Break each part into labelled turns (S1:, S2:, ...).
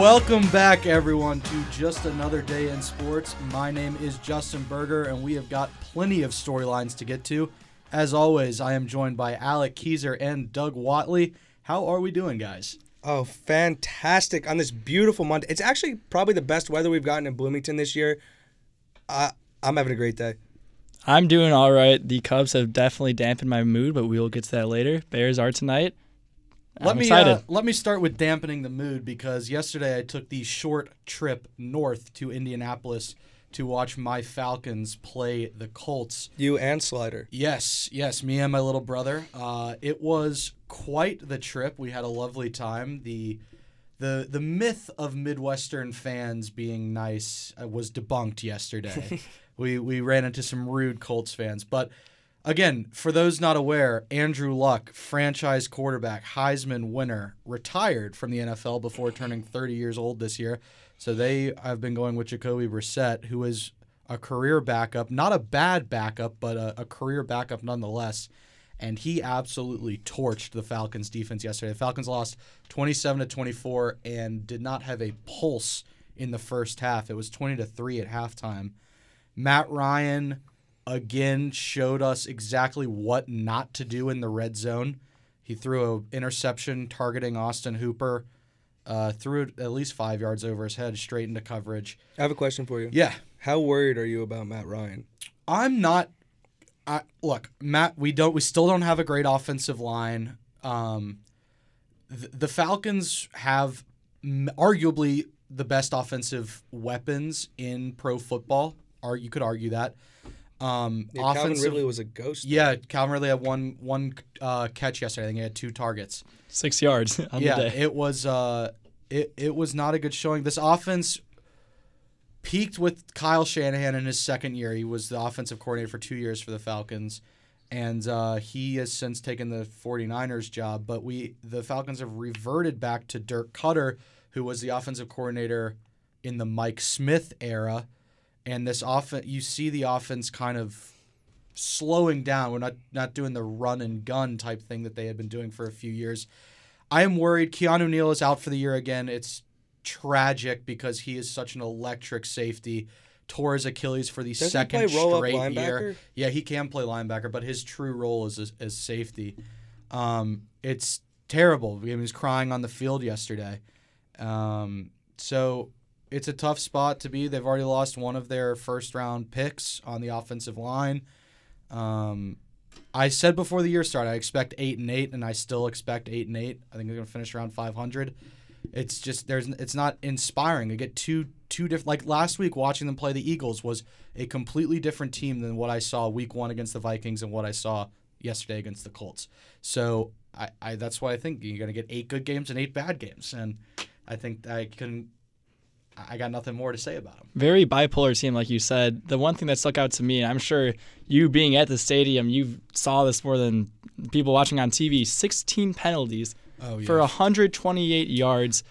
S1: Welcome back, everyone, to just another day in sports. My name is Justin Berger, and we have got plenty of storylines to get to. As always, I am joined by Alec Keyser and Doug Watley. How are we doing, guys?
S2: Oh, fantastic on this beautiful Monday. It's actually probably the best weather we've gotten in Bloomington this year. I, I'm having a great day.
S3: I'm doing all right. The Cubs have definitely dampened my mood, but we will get to that later. Bears are tonight.
S1: Let
S3: I'm
S1: me
S3: excited.
S1: Uh, let me start with dampening the mood because yesterday I took the short trip north to Indianapolis to watch my Falcons play the Colts.
S2: You and Slider.
S1: Yes, yes, me and my little brother. Uh, it was quite the trip. We had a lovely time. the the The myth of Midwestern fans being nice uh, was debunked yesterday. we we ran into some rude Colts fans, but again, for those not aware, Andrew Luck, franchise quarterback, Heisman winner, retired from the NFL before turning 30 years old this year. So they have been going with Jacoby Brissett, who is a career backup, not a bad backup, but a, a career backup nonetheless. And he absolutely torched the Falcons defense yesterday. The Falcons lost 27 to 24 and did not have a pulse in the first half. It was 20 to 3 at halftime. Matt Ryan again showed us exactly what not to do in the red zone. He threw an interception targeting Austin Hooper, uh, threw it at least five yards over his head, straight into coverage.
S2: I have a question for you.
S1: Yeah,
S2: How worried are you about Matt Ryan?
S1: I'm not. I, look, Matt, we don't. We still don't have a great offensive line. Um, th- the Falcons have m- arguably the best offensive weapons in pro football. Or you could argue that. Um,
S2: Yeah, Calvin Ridley was a ghost.
S1: Yeah, Calvin Ridley had one one uh, catch yesterday. I think he had two targets.
S3: Six yards on
S1: yeah,
S3: the day.
S1: it was uh, it it was not a good showing. This offense peaked with Kyle Shanahan in his second year. He was the offensive coordinator for two years for the Falcons, and uh, he has since taken the 49ers job. But we the Falcons have reverted back to Dirk Koetter, who was the offensive coordinator in the Mike Smith era. And this offense, you see the offense kind of slowing down. We're not not doing the run and gun type thing that they had been doing for a few years. I am worried. Keanu Neal is out for the year again. It's tragic because he is such an electric safety. Tore his Achilles for the
S2: Doesn't
S1: second straight year. Yeah, he can play linebacker, but his true role is is safety. Um, it's terrible. He was crying on the field yesterday. Um, so it's a tough spot to be. They've already lost one of their first round picks on the offensive line. Um, I said before the year started, I expect eight and eight, and I still expect eight and eight. I think they're going to finish around 500. It's just there's it's not inspiring. They get two two different. Like last week, watching them play the Eagles was a completely different team than what I saw week one against the Vikings and what I saw yesterday against the Colts. So I, I that's why I think you're going to get eight good games and eight bad games, and I think I can. I got nothing more to say about him.
S3: Very bipolar team, like you said. The one thing that stuck out to me, and I'm sure you being at the stadium, you saw this more than people watching on TV 16 penalties
S1: Oh
S3: for 128 yards.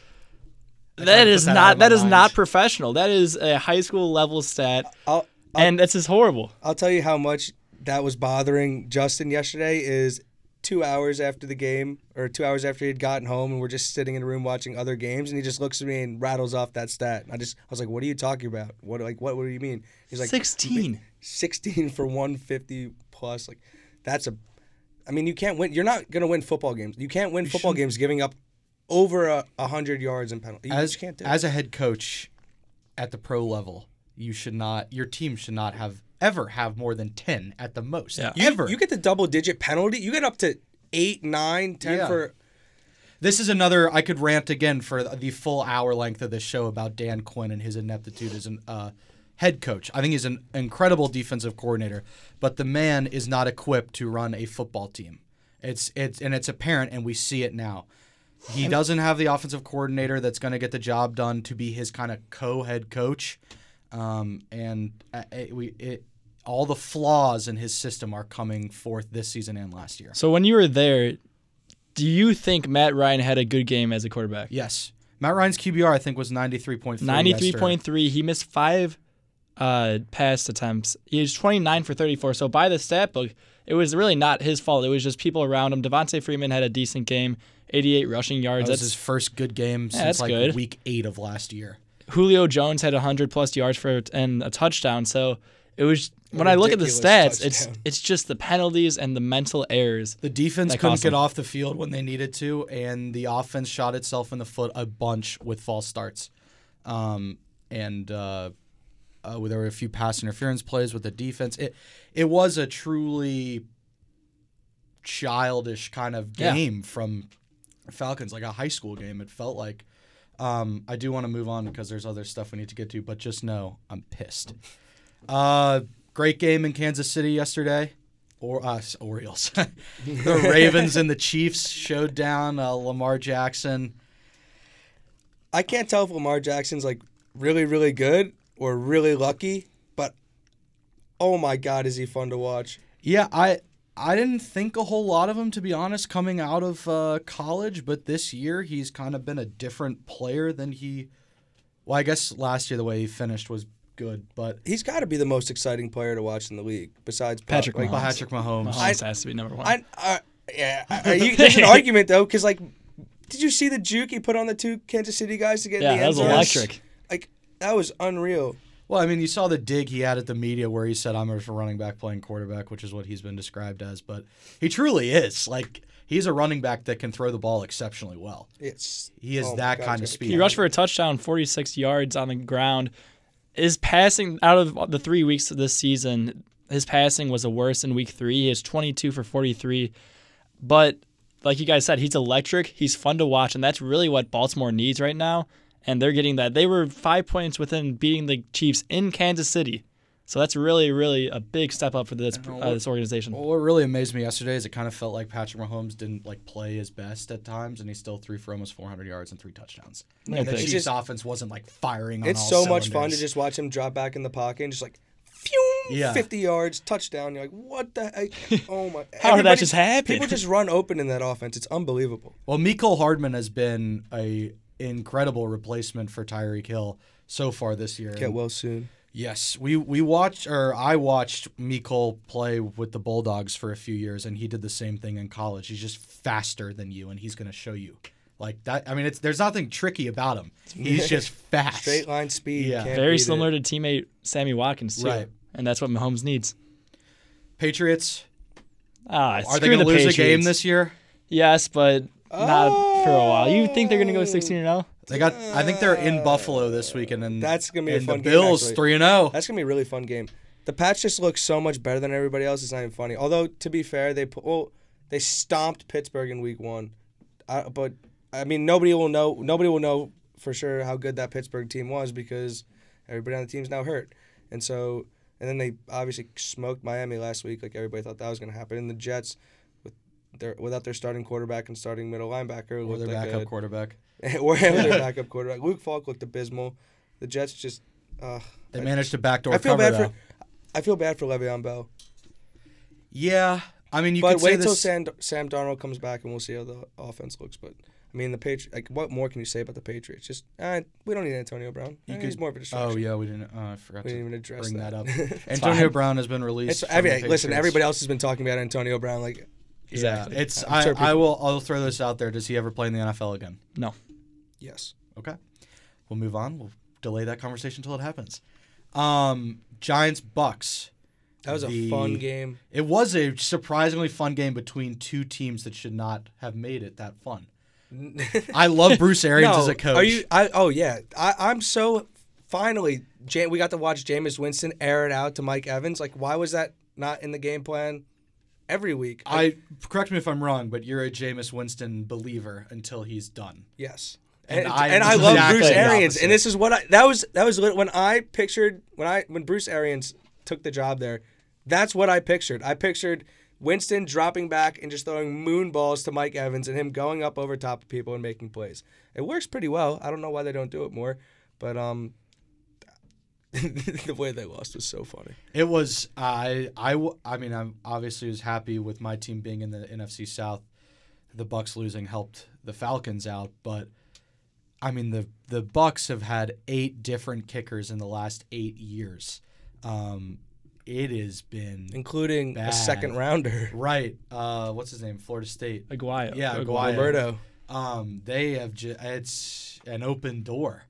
S1: I
S3: That
S1: kinda
S3: is
S1: put that out
S3: not that is
S1: mind.
S3: not professional. That is a high school level stat,
S2: I'll, I'll,
S3: and that's is horrible.
S2: I'll tell you how much that was bothering Justin yesterday is two hours after the game or two hours after he'd gotten home and we're just sitting in a room watching other games and he just looks at me and rattles off that stat. I just I was like, What are you talking about? What like what what do you mean? He's like
S3: 16.
S2: 16 for 150 plus. Like that's a I mean you can't win you're not gonna win football games. You can't win football games giving up over a, a hundred yards in penalty. You
S1: as
S2: just can't do it.
S1: as a head coach at the pro level, you should not. Your team should not have ever have more than ten at the most.
S3: Yeah.
S2: You,
S1: Ever.
S2: you get the double digit penalty. You get up to eight, nine, ten
S1: Yeah.
S2: for
S1: This is another. I could rant again for the full hour length of this show about Dan Quinn and his ineptitude as an uh, head coach. I think he's an incredible defensive coordinator, but the man is not equipped to run a football team. It's it's and it's apparent, and we see it now. He doesn't have the offensive coordinator that's going to get the job done to be his kind of co-head coach, um, and uh, it, we it, all the flaws in his system are coming forth this season and last year.
S3: So when you were there, do you think Matt Ryan had a good game as a quarterback?
S1: Yes. Matt Ryan's QBR, I think, was 93.3.
S3: Ninety-three
S1: yesterday.
S3: point three. He missed five uh, pass attempts. He was twenty-nine for thirty-four. So by the stat book, it was really not his fault. It was just people around him. Devonta Freeman had a decent game, 88 rushing yards.
S1: That was
S3: That's
S1: his first good game since
S3: that's
S1: like
S3: good.
S1: week eight of last year.
S3: Julio Jones had 100 plus yards for and a touchdown. So it was when I look at the stats, it's
S2: touchdown.
S3: it's just the penalties and the mental errors.
S1: The defense couldn't get off the field when they needed to, and the offense shot itself in the foot a bunch with false starts. Um, and uh, uh, there were a few pass interference plays with the defense. It it was a truly childish kind of
S3: Yeah.
S1: game from Falcons, like a high school game. It felt like. Um, I do want to move on because there's other stuff we need to get to, but just know I'm pissed. Uh, great game in Kansas City yesterday. Or uh, Orioles. the Ravens and the Chiefs showed down uh, Lamar Jackson.
S2: I can't tell if Lamar Jackson's like really, really good or really lucky, but oh my God, is he fun to watch?
S1: Yeah, I I didn't think a whole lot of him to be honest coming out of uh, college, but this year he's kind of been a different player than he. Well, I guess last year the way he finished was good, but
S2: He's got to be the most exciting player to watch in the league besides
S3: Patrick
S2: like,
S3: Mahomes.
S1: Patrick Mahomes.
S3: Mahomes has to be number one.
S2: I, uh, yeah, you, there's an argument though, because like, did you see the juke he put on the two Kansas City guys to get
S3: yeah,
S2: in the
S3: that
S2: end
S3: was
S2: zone?
S3: electric.
S2: Like that was unreal.
S1: Well, I mean, you saw the dig he had at the media where he said, "I'm a running back playing quarterback," which is what he's been described as. But he truly is. Like he's a running back that can throw the ball exceptionally well.
S2: It's
S1: He has
S2: oh
S1: that
S2: God,
S1: kind of speed.
S3: He rushed for a touchdown, 46 yards on the ground. His passing out of the three weeks of this season, his passing was the worst in week three. He is 22 for 43. But like you guys said, he's electric. He's fun to watch, and that's really what Baltimore needs right now. And they're getting that. They were five points within beating the Chiefs in Kansas City. So that's really, really a big step up for this uh, this organization.
S1: Well, what really amazed me yesterday is it kind of felt like Patrick Mahomes didn't like play his best at times, and he still threw for almost 400 yards and three touchdowns.
S3: Yeah,
S1: And the. Chiefs'
S2: just-
S1: offense wasn't like firing. On
S2: it's
S1: all
S2: so much fun to just watch him drop back in the pocket and just like, phew,
S1: Yeah.
S2: 50 yards, touchdown. You're like, what the heck? Oh my! God.
S3: How did that just happen?
S2: People just run open in that offense. It's unbelievable.
S1: Well, Mecole Hardman has been a incredible replacement for Tyreek Hill so far this year.
S2: Get
S1: And
S2: well soon.
S1: Yes, we we watched or I watched Mecole play with the Bulldogs for a few years, and he did the same thing in college. He's just faster than you, and he's going to show you like that. I mean, it's there's nothing tricky about him. He's just fast.
S2: Straight line speed.
S1: Yeah.
S2: can't
S3: Very
S2: beat it.
S3: similar to teammate Sammy Watkins, too.
S1: Right.
S3: And that's what Mahomes needs.
S1: Patriots
S3: Ah,
S1: are
S3: screw
S1: they going to
S3: the
S1: lose a game this year?
S3: Yes, but not for a while. You think they're going to go 16 and oh? 0?
S1: They got. I think they're in Buffalo this weekend, and
S2: That's gonna be a
S1: and
S2: fun
S1: the
S2: game,
S1: Bills
S2: actually.
S1: three and oh. zero.
S2: That's gonna be a really fun game. The Pats just look so much better than everybody else. It's not even funny. Although to be fair, they pu- well they stomped Pittsburgh in Week One, I, but I mean nobody will know. Nobody will know for sure how good that Pittsburgh team was because everybody on the team's now hurt, and so and then they obviously smoked Miami last week. Like everybody thought that was gonna happen. And the Jets with their without their starting quarterback and starting middle linebacker
S1: Or their
S2: like
S1: backup
S2: a-
S1: quarterback.
S2: or their backup quarterback. Luke Falk looked abysmal. The Jets just. Uh,
S1: They
S2: I-
S1: managed to backdoor
S2: I feel
S1: cover
S2: bad
S1: though.
S2: for. I feel bad for Le'Veon Bell,
S1: Yeah, I mean you
S2: but wait till. Sam, Sam Darnold comes back and we'll see how the offense looks. But I mean, the Patriots. Like, what more can you say about the Patriots? Just uh, we don't need Antonio Brown.
S1: You
S2: Eh,
S1: could-
S2: he's more of a distraction.
S1: Oh yeah, we didn't. Uh, I forgot
S2: we
S1: to
S2: didn't even address
S1: bring that,
S2: that.
S1: up. Antonio
S3: fine.
S1: Brown has been released.
S2: Every, listen. Everybody else has been talking about Antonio Brown. Like,
S3: Exactly.
S1: Yeah, it's.
S2: I'm
S1: I,
S2: sure
S1: I
S2: people-
S1: will. I'll throw this out there. Does he ever play in the NFL again?
S3: No.
S2: yes,
S1: Okay, we'll move on. We'll delay that conversation until it happens. Um, Giants Bucks.
S2: that was
S1: The-
S2: a fun game.
S1: It was a surprisingly fun game between two teams that should not have made it that fun. I love Bruce Arians
S2: no,
S1: as a coach.
S2: Are you? I, oh yeah. I, I'm so finally. Ja- we got to watch Jameis Winston air it out to Mike Evans. Like, why was that not in the game plan every week?
S1: I correct me if I'm wrong, but you're a Jameis Winston believer until he's done.
S2: Yes.
S1: And
S2: And,
S1: I
S2: and I love
S1: exactly
S2: Bruce Arians, and this is what I that was that was when I pictured when I when Bruce Arians took the job there. That's what I pictured. I pictured Winston dropping back and just throwing moon balls to Mike Evans and him going up over top of people and making plays. It works pretty well. I don't know why they don't do it more, but um, the way they lost was so funny.
S1: It was I I w- I mean I'm obviously was happy with my team being in the NFC South. The Bucks losing helped the Falcons out, but I mean the the Bucks have had eight different kickers in the last eight years. Um, it has been
S2: including
S1: Bad.
S2: a second rounder.
S1: right. Uh, what's his name? Florida State.
S3: Aguayo.
S1: Yeah,
S3: Aguayo.
S1: Aguayo.
S2: Roberto.
S1: Um, they have ju- it's an open door,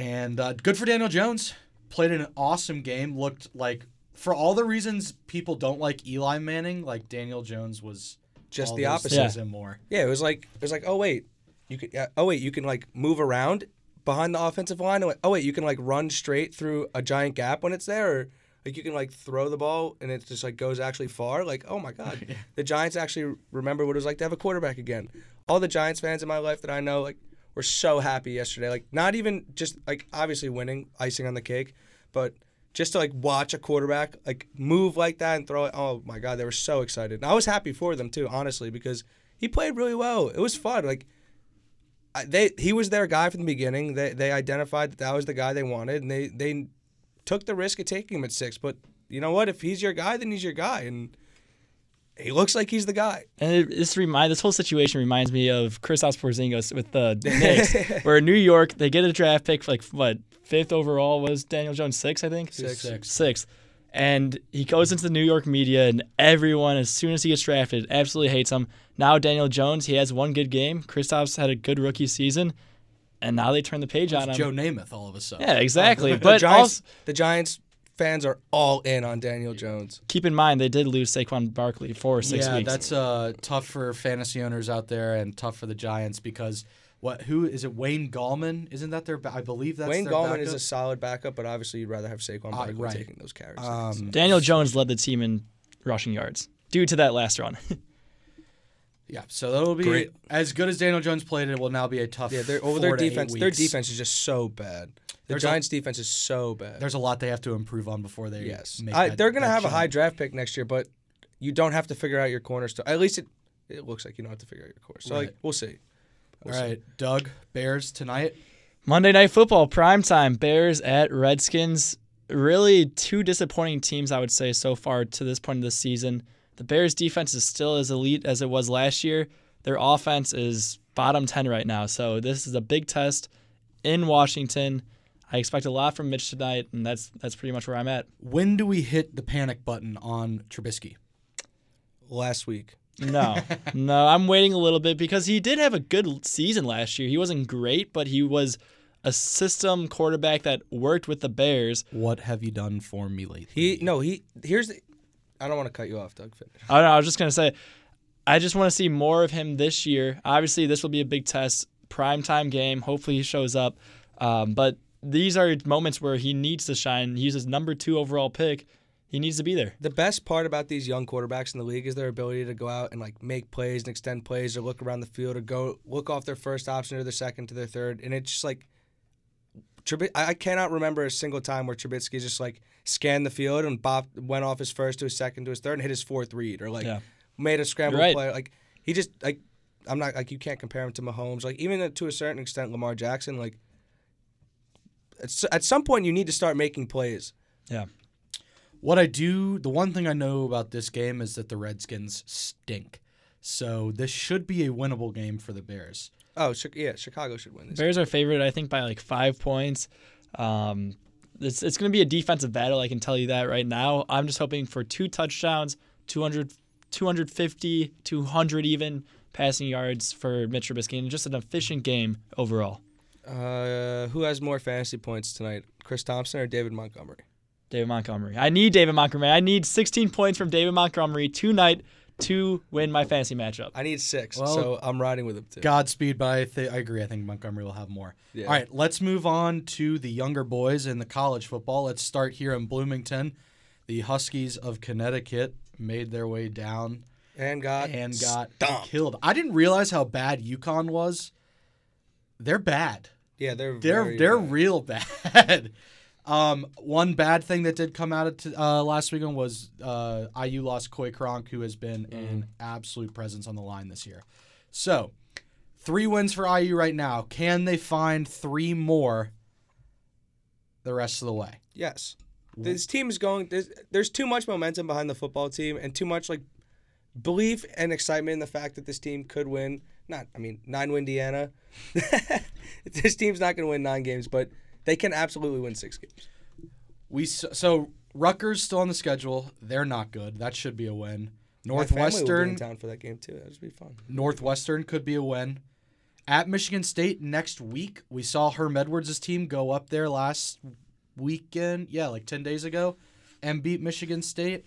S1: and uh, good for Daniel Jones. Played an awesome game. Looked like for all the reasons people don't like Eli Manning, like Daniel Jones was
S2: Just the opposite.
S1: and more.
S2: Yeah, it was like it was like, oh wait, you could. Yeah, oh wait, you can like move around behind the offensive line. Oh wait, you can like run straight through a giant gap when it's there, or like you can like throw the ball and it just like goes actually far. Like oh my god, the Giants actually remember what it was like to have a quarterback again. All the Giants fans in my life that I know like were so happy yesterday. Like not even just like obviously winning, icing on the cake, but just to like watch a quarterback like move like that and throw it. Oh my god, they were so excited. And I was happy for them too, honestly, because he played really well. It was fun. Like they, he was their guy from the beginning. They they identified that that was the guy they wanted, and they they took the risk of taking him at six. But you know what? If he's your guy, then he's your guy, and he looks like he's the guy.
S3: And it, this remind this whole situation reminds me of Kristaps Porzingis with the Knicks, where in New York they get a draft pick for like what fifth overall was Daniel Jones six I think
S2: Six.
S1: Six.
S3: sixth, and he goes into the New York media and everyone as soon as he gets drafted absolutely hates him. Now Daniel Jones he has one good game. Kristaps had a good rookie season, and now they turn the page on him.
S1: Joe Namath all of a sudden.
S3: yeah, exactly.
S2: the
S3: but
S2: Giants,
S3: also,
S2: the Giants fans are all in on Daniel Jones.
S3: keep in mind they did lose Saquon Barkley for six
S1: yeah,
S3: weeks.
S1: that's uh, tough for fantasy owners out there and tough for the Giants because what? Who is it? Wayne Gallman? Isn't that their? ba- I believe that's
S2: Wayne
S1: their
S2: Gallman
S1: backup?
S2: is a solid backup, but obviously you'd rather have Saquon
S1: Uh,
S2: Barkley
S1: right.
S2: taking those carries.
S1: Um,
S3: Daniel Jones led the team in rushing yards due to that last run.
S1: Yeah, so that'll be
S2: Great.
S1: as good as Daniel Jones played. It will now be a tough.
S2: yeah, they're, over
S1: four
S2: their
S1: to eight
S2: defense. Their defense is just so bad. The
S1: There's a-
S2: Giants' defense is so bad.
S1: There's a lot they have to improve on before they.
S2: Yes,
S1: make
S2: I,
S1: that-
S2: they're going to
S1: that
S2: have a high draft pick next year, but you don't have to figure out your corners. To, at least it, it looks like you don't have to figure out your corners. So like,
S1: Right.
S2: we'll see.
S1: All right, Doug Bears tonight.
S3: Monday Night Football, primetime, Bears at Redskins. Really, two disappointing teams, I would say, so far to this point of the season. The Bears' defense is still as elite as it was last year. Their offense is bottom 10 right now. So, this is a big test in Washington. I expect a lot from Mitch tonight, and that's that's pretty much where I'm at.
S1: When do we hit the panic button on Trubisky?
S2: Last week,
S3: No, no, I'm waiting a little bit because he did have a good season last year. He wasn't great, but he was a system quarterback that worked with the Bears.
S1: What have you done for me lately?
S2: he no he here's the. I don't want to cut you off, Doug. Finish.
S3: I don't know. I was just gonna say, I just want to see more of him this year. Obviously, this will be a big test, prime time game. Hopefully, he shows up. Um, but these are moments where he needs to shine. He's his number two overall pick. He needs to be there.
S2: The best part about these young quarterbacks in the league is their ability to go out and like make plays and extend plays or look around the field or go look off their first option to their second to their third. And it's just like I I cannot remember a single time where Trubisky just like scanned the field and Bob went off his first to his second to his third and hit his fourth read or like
S3: Yeah.
S2: made a scramble
S3: right.
S2: play. Like he just like I'm not like you can't compare him to Mahomes. Like even to a certain extent, Lamar Jackson. Like at, some point you need to start making plays.
S3: Yeah.
S1: What I do, the one thing I know about this game is that the Redskins stink. So this should be a winnable game for the Bears.
S2: Oh, yeah, Chicago should win this.
S3: Bears are favored, I think, by like five points. Um, it's it's going to be a defensive battle. I can tell you that right now. I'm just hoping for two touchdowns, 200, 250, 200 even passing yards for Mitch Trubisky, and just an efficient game overall.
S2: Uh, who has more fantasy points tonight, Chris Thompson or David Montgomery?
S3: David Montgomery. I need David Montgomery. I need 16 points from David Montgomery tonight to win my fantasy matchup.
S2: I need six,
S1: Well,
S2: so I'm riding with him too.
S1: Godspeed, but I, th- I agree. I think Montgomery will have more.
S2: Yeah.
S1: All right, let's move on to the younger boys in the college football. Let's start here in Bloomington. The Huskies of Connecticut made their way down
S2: and got
S1: and got
S2: stomped.
S1: killed. I didn't realize how bad UConn was. They're bad.
S2: Yeah, they're
S1: They're
S2: very
S1: they're
S2: bad.
S1: real bad. um, one bad thing that did come out of t- uh, last weekend was uh, IU lost Coy Cronk, who has been an absolute presence on the line this year. So, three wins for IU right now. Can they find three more the rest of the way?
S2: yes. This team is going. There's, there's too much momentum behind the football team, and too much like belief and excitement in the fact that this team could win. Not, I mean, nine win Indiana. this team's not going to win nine games, but they can absolutely win six games.
S1: We so Rutgers still on the schedule. They're not good. That should be a win.
S2: My will be
S1: Northwestern
S2: in town for that game too. That would be fun.
S1: Northwestern could be a win. At Michigan State next week, we saw Herm Edwards' team go up there last weekend. Yeah, like 10 days ago and beat Michigan State.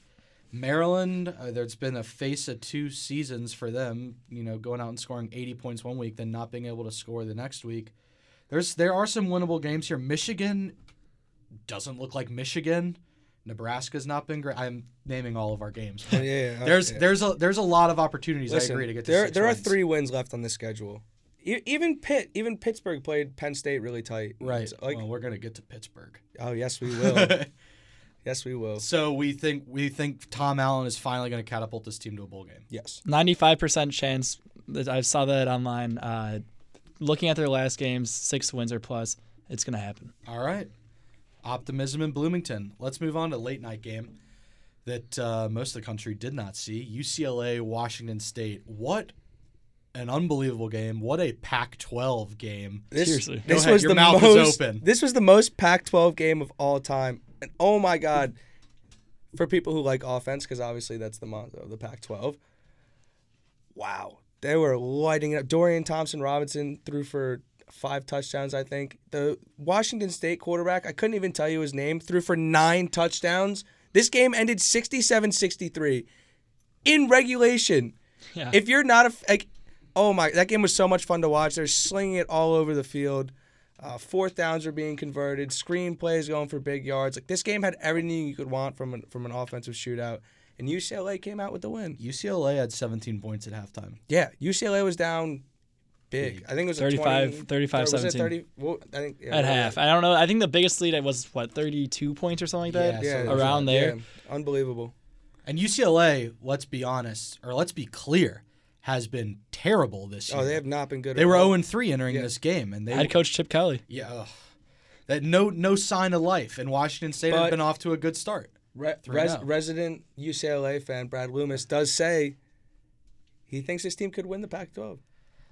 S1: Maryland, uh, there's been a face of two seasons for them, you know, going out and scoring 80 points one week, then not being able to score the next week. There's there are some winnable games here. Michigan doesn't look like Michigan. Nebraska's not been great. I'm naming all of our games.
S2: Yeah, yeah.
S1: There's
S2: yeah.
S1: there's a there's a lot of opportunities.
S2: Listen,
S1: I agree to get to
S2: there.
S1: six
S2: there are three wins left on the schedule. E- even Pitt, even Pittsburgh played Penn State really tight.
S1: Right.
S2: It's like,
S1: well, we're gonna get to Pittsburgh.
S2: oh yes, we will. yes, we will.
S1: so we think we think Tom Allen is finally gonna catapult this team to a bowl game.
S2: Yes.
S3: 95% chance. that I saw that online. Uh, looking at their last games, six wins or plus, it's going to happen.
S1: All right. Optimism in Bloomington. Let's move on to late night game that uh, most of the country did not see. UCLA Washington State. What an unbelievable game! What a Pac-12 game.
S2: This,
S3: Seriously.
S1: Go
S2: this
S1: ahead,
S2: was
S1: your
S2: the
S1: mouth is
S2: most.
S1: open.
S2: This was the most Pac-12 game of all time, and oh my God, for people who like offense, because obviously that's the motto of the Pac-12. Wow, they were lighting it up. Dorian Thompson Robinson threw for five touchdowns, I think. The Washington State quarterback, I couldn't even tell you his name, threw for nine touchdowns. This game ended 67-63 in regulation.
S3: Yeah.
S2: If you're not a, like, oh my, that game was so much fun to watch. They're slinging it all over the field. Uh, fourth downs are being converted. Screen plays going for big yards. Like this game had everything you could want from an, from an offensive shootout, and UCLA came out with the win.
S1: UCLA had 17 points at halftime.
S2: Yeah, UCLA was down big.
S1: Big.
S2: I think it was a
S3: 35
S2: 20,
S3: 35,
S2: was it
S3: 17.
S2: 30? Well, I think yeah,
S3: At
S2: yeah,
S3: half. I don't know. I think the biggest lead was, what, 32 points or something like that?
S1: Yeah,
S2: Yeah,
S1: so-
S3: Around there.
S2: yeah, unbelievable.
S1: And UCLA, let's be honest, or let's be clear, has been terrible this year.
S2: Oh, they have not been good.
S1: They
S2: at
S1: were
S2: all.
S1: 0 3 entering
S2: Yeah.
S1: this game, and they
S3: had coach Chip Kelly.
S1: yeah, ugh. that no no sign of life. And Washington State have been off to a good start.
S2: Re- res-
S1: oh.
S2: resident UCLA fan Brad Loomis does say he thinks his team could win the Pac-12.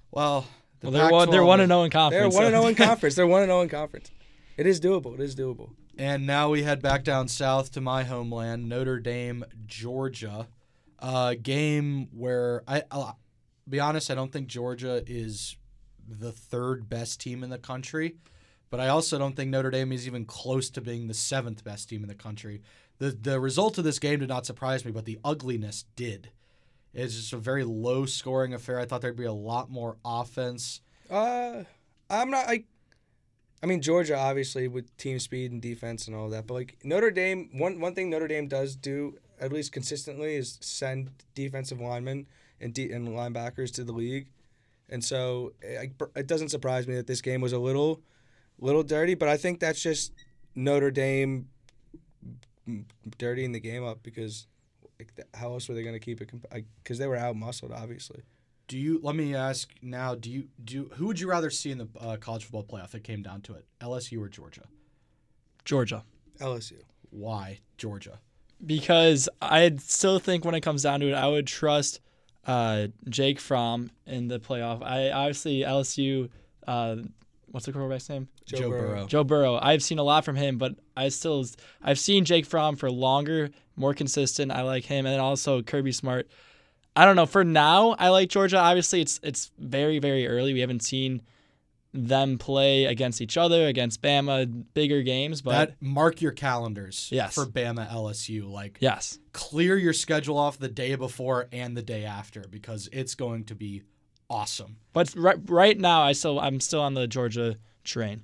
S1: Well, the
S3: Well, they're one, they're one and zero in conference.
S2: They're
S3: conference.
S2: one and zero in conference. They're one and zero in conference. It is doable. It is doable.
S1: And now we head back down south to my homeland, Notre Dame, Georgia. A game where I, I'll be honest, I don't think Georgia is the third best team in the country, but I also don't think Notre Dame is even close to being the seventh best team in the country. The the result of this game did not surprise me, but the ugliness did. It's just a very low scoring affair. I thought there'd be a lot more offense.
S2: Uh, I'm not like. I mean Georgia obviously with team speed and defense and all that, but like Notre Dame, one one thing Notre Dame does do at least consistently is send defensive linemen and de- and linebackers to the league, and so it, it doesn't surprise me that this game was a little, little dirty. But I think that's just Notre Dame dirtying the game up because like, how else were they going to keep it? Because they were out muscled, obviously.
S1: Do you? Let me ask now. Do you do? Who would you rather see in the uh, college football playoff? If it came down to it, LSU or Georgia?
S3: Georgia.
S2: LSU.
S1: Why Georgia?
S3: because I still think when it comes down to it, I would trust uh, Jake Fromm in the playoff. I obviously LSU. Uh, what's the quarterback's name?
S1: Joe Burrow.
S3: Joe Burrow. I've seen a lot from him, but I still I've seen Jake Fromm for longer, more consistent. I like him, and then also Kirby Smart. I don't know. For now, I like Georgia. Obviously, it's it's very very early. We haven't seen them play against each other, against Bama, bigger games, but
S1: that mark your calendars.
S3: Yes.
S1: For Bama LSU, like
S3: yes.
S1: clear your schedule off the day before and the day after because it's going to be awesome.
S3: But right, right now, I still I'm still on the Georgia train.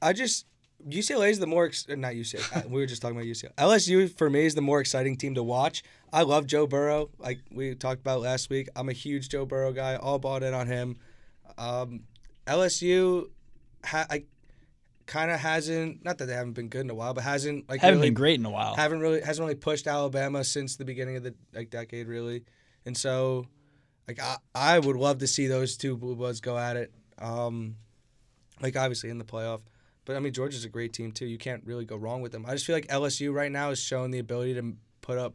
S2: I just UCLA is the more ex- uh, not UCLA. uh, we were just talking about UCLA. LSU for me is the more exciting team to watch. I love Joe Burrow, like we talked about last week. I'm a huge Joe Burrow guy. All bought in on him. Um, LSU, ha- I kind of hasn't. Not that they haven't been good in a while, but hasn't like
S3: Haven't
S2: really
S3: been great in a while.
S2: haven't really hasn't really pushed Alabama since the beginning of the like decade really, and so like I, I would love to see those two blue bloods go at it. Um, like obviously in the playoff, but I mean Georgia's a great team too. You can't really go wrong with them. I just feel like LSU right now is showing the ability to put up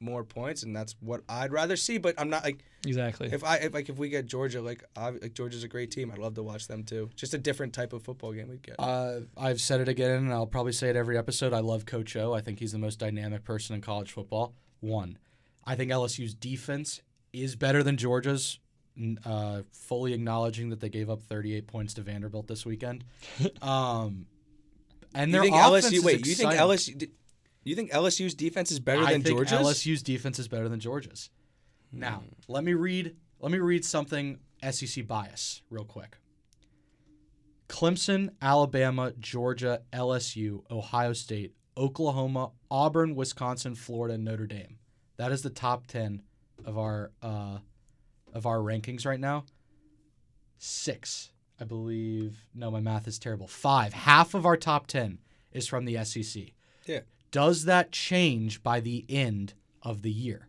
S2: more points, and that's what I'd rather see. But I'm not like
S3: Exactly.
S2: if I if like if we get Georgia, like I, like Georgia's a great team. I'd love to watch them too. Just a different type of football game we'd get.
S1: Uh, I've said it again, and I'll probably say it every episode. I love Coach O. I think he's the most dynamic person in college football. One, I think LSU's defense is better than Georgia's. Uh, fully acknowledging that they gave up 38 points to Vanderbilt this weekend. Um, and
S2: you
S1: their
S2: think
S1: offense
S2: LSU?
S1: is
S2: Wait, you think
S1: exciting.
S2: LSU? d- You think LSU's defense is better
S1: I
S2: than
S1: think
S2: Georgia's?
S1: LSU's defense is better than Georgia's. Now, let me read let me read something SEC bias real quick. Clemson, Alabama, Georgia, LSU, Ohio State, Oklahoma, Auburn, Wisconsin, Florida, Notre Dame. That is the top 10 of our uh, of our rankings right now. 6, I believe. No, my math is terrible. 5. Half of our top 10 is from the SEC.
S2: Yeah.
S1: Does that change by the end of the year?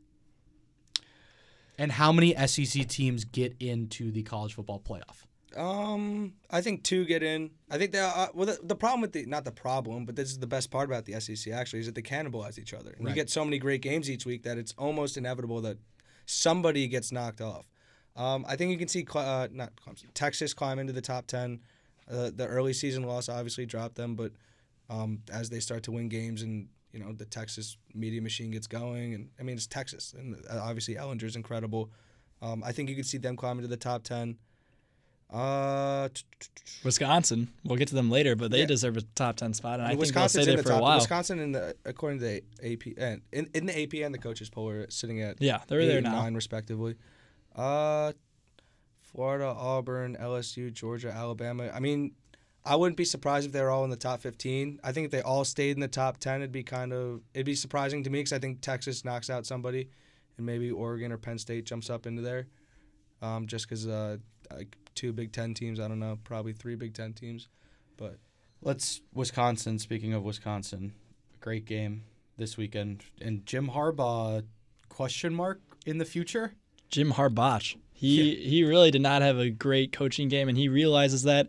S1: And how many SEC teams get into the college football playoff?
S2: Um, I think two get in. I think that uh, well, the, the problem with the not the problem, but this is the best part about the SEC actually is that they cannibalize each other. And
S1: Right.
S2: You get so many great games each week that it's almost inevitable that somebody gets knocked off. Um, I think you can see uh, not Clemson, Texas climb into the top ten. Uh, the early season loss obviously dropped them, but um, as they start to win games and you know the Texas media machine gets going, and I mean it's Texas, and uh, obviously Ehlinger's incredible. Um, I think you could see them climb into the top ten. Uh, t- t- t-
S3: Wisconsin. We'll get to them later, but they
S2: Yeah.
S3: deserve a top ten spot, and I think they'll stay there
S2: the
S3: for a while.
S2: Wisconsin, in the according to the AP and in, in the AP and the coaches poll, are sitting at
S3: Yeah, they're there now.
S2: nine respectively. Uh, Florida, Auburn, LSU, Georgia, Alabama. I mean, I wouldn't be surprised if they're all in the top fifteen. I think if they all stayed in the top ten, it'd be kind of it'd be surprising to me because I think Texas knocks out somebody, and maybe Oregon or Penn State jumps up into there. Um, just because uh, like two Big Ten teams, I don't know, probably three Big Ten teams, but
S1: Let's Wisconsin. Speaking of Wisconsin, great game this weekend, and Jim Harbaugh question mark in the future.
S3: Jim Harbaugh. He he really did not have a great coaching game, and he realizes that.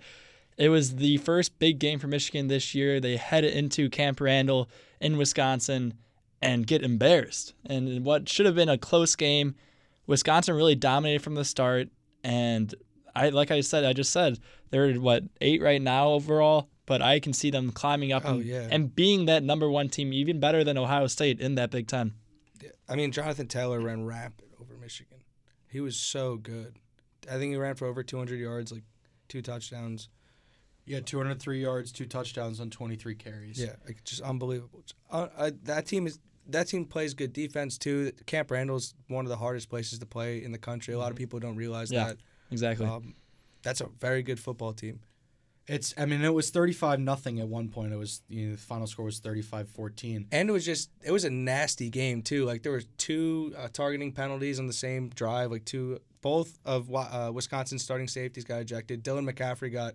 S3: It was the first big game for Michigan this year. They head into Camp Randall in Wisconsin and get embarrassed. And in what should have been a close game, Wisconsin really dominated from the start. And I, like I said, I just said they're what eight right now overall, but I can see them climbing up
S2: Oh,
S3: and,
S2: yeah.
S3: and being that number one team, even better than Ohio State in that Big Ten.
S2: I mean, Jonathan Taylor ran rapid over Michigan. He was so good. I think he ran for over 200 yards, like two touchdowns.
S1: Yeah, 203 yards, two touchdowns on 23 carries.
S2: Yeah, like just unbelievable. Uh, uh, that team is that team plays good defense too. Camp Randall's one of the hardest places to play in the country. A lot of people don't realize
S3: Yeah,
S2: that.
S3: Exactly.
S2: Um, that's a very good football team.
S1: It's. I mean, it was 35 nothing at one point. It was. You know, the final score was 35-14.
S2: And it was just it was a nasty game too. Like there were two uh, targeting penalties on the same drive. Like two, both of uh, Wisconsin's starting safeties got ejected. Dylan McCaffrey got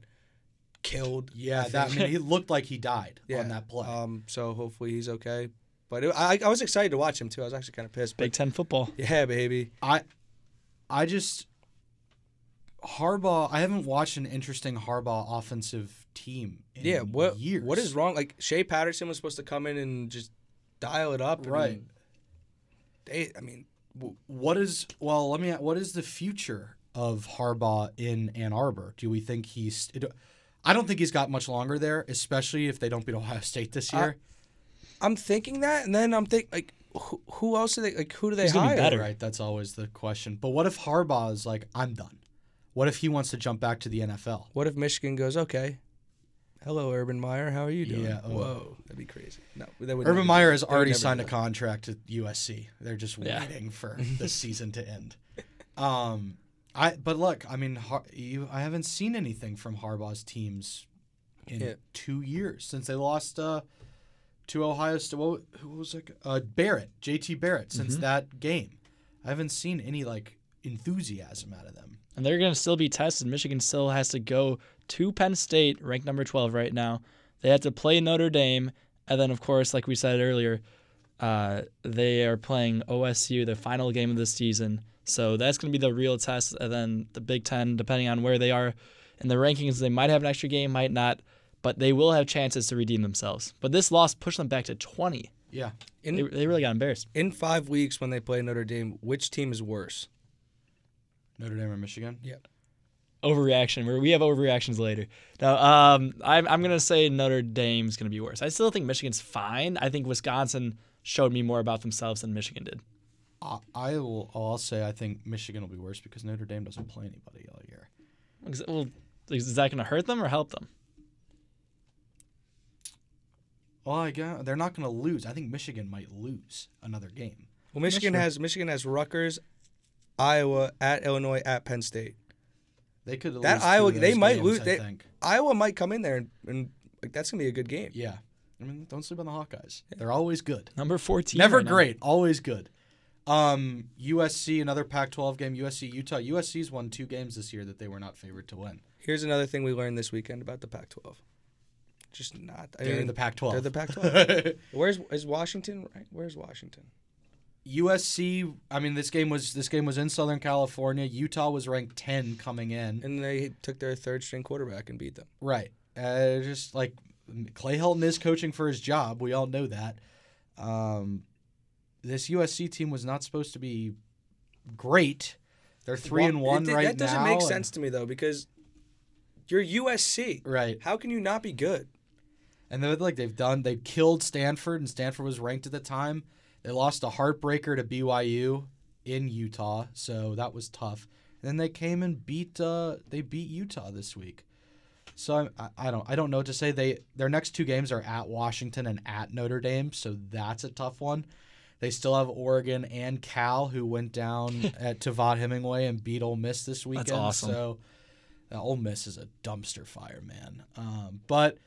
S2: killed.
S1: Yeah, that. I mean, he looked like he died
S2: yeah,
S1: on that play.
S2: Um, so hopefully he's okay. But it, I, I was excited to watch him too. I was actually kind of pissed. But
S3: Big Ten football.
S2: yeah, baby.
S1: I, I just Harbaugh. I haven't watched an interesting Harbaugh offensive team. In
S2: Yeah. What
S1: years?
S2: what is wrong? Like Shea Patterson was supposed to come in and just dial it up. and
S1: Right.
S2: They, I mean,
S1: What is well? Let me. What is the future of Harbaugh in Ann Arbor? Do we think he's? It, I don't think he's got much longer there, especially if they don't beat Ohio State this year.
S2: I'm thinking that, and then I'm think like, who, who else do they like? Who do they
S3: He's gonna be
S2: hire?
S3: better.
S1: right, that's always the question. But what if Harbaugh is like, I'm done? What if he wants to jump back to the NFL?
S2: What if Michigan goes, okay, hello, Urban Meyer, how are you doing?
S1: Yeah, oh.
S2: Whoa, that'd be crazy. No, that would
S1: Urban Meyer has
S2: that.
S1: Already signed
S2: do
S1: a contract at USC. They're just
S3: Yeah.
S1: waiting for the season to end. Um, I but look, I mean, Har- you, I haven't seen anything from Harbaugh's teams in
S2: Yeah.
S1: two years since they lost uh, to Ohio State. What, who was it? Uh, Barrett, JT Barrett. Since that game, I haven't seen any like enthusiasm out of them.
S3: and they're going to still be tested. Michigan still has to go to Penn State, ranked number 12 right now. They have to play Notre Dame, and then, of course, like we said earlier, uh, they are playing OSU, the final game of the season. So that's going to be the real test. And then the Big Ten, depending on where they are in the rankings, they might have an extra game, might not, but they will have chances to redeem themselves. But this loss pushed them back to 20
S1: Yeah.
S2: In
S3: They, they really got embarrassed.
S2: in five weeks when they play Notre Dame, which team is worse?
S1: Notre Dame or Michigan?
S2: Yeah.
S3: Overreaction. We're, we have overreactions later. No, um, I'm, I'm gonna say Notre Dame's gonna be worse. I still think Michigan's fine. I think Wisconsin showed me more about themselves than Michigan did.
S1: I, I will. I'll say I think Michigan will be worse because Notre Dame doesn't play anybody all year.
S3: Well, is that gonna hurt them or help them?
S1: Well, I guess they're not going to lose. I think Michigan might lose another game.
S2: Well, Michigan
S3: sure.
S2: has Michigan has Rutgers, Iowa, at Illinois, at Penn State.
S1: They could
S2: That
S1: lose two
S2: Iowa-
S1: of
S2: they
S1: those
S2: might
S1: games,
S2: lose-
S1: I
S2: they-
S1: think.
S2: Iowa might come in there and, and like that's gonna be a good game.
S1: Yeah. I mean, don't sleep on the Hawkeyes. They're always good.
S3: Number 14.
S1: Never
S3: right now.
S1: great, always good. Um, USC, another Pac-12 game. USC, Utah. USC's won two games this year that they were not favored to win.
S2: Here's another thing we learned this weekend about the Pac-12. Just not. I
S1: They're
S2: mean,
S1: in the Pac-12.
S2: They're the Pac-12. Where's is Washington? Right? Where's Washington?
S1: USC. I mean, this game was this game was in Southern California. Utah was ranked 10 coming in.
S2: And they took their third string quarterback and beat them.
S1: Right. Uh, just like Clay Helton is coaching for his job. We all know that. Um, this USC team was not supposed to be great. They're three and one
S2: it-
S1: right now.
S2: That doesn't
S1: now.
S2: make
S1: and-
S2: sense to me though because you're USC.
S1: Right.
S2: How can you not be good?
S1: And they're like they've done. They killed Stanford, and Stanford was ranked at the time. They lost a heartbreaker to BYU in Utah, so that was tough. And then they came and beat. Uh, they beat Utah this week. So I, I don't. I don't know what to say. They their next two games are at Washington and at Notre Dame, so that's a tough one. They still have Oregon and Cal, who went down at to Vaught Hemingway and beat Ole Miss this weekend.
S3: That's awesome.
S1: So uh, Ole Miss is a dumpster fire, man. Um, but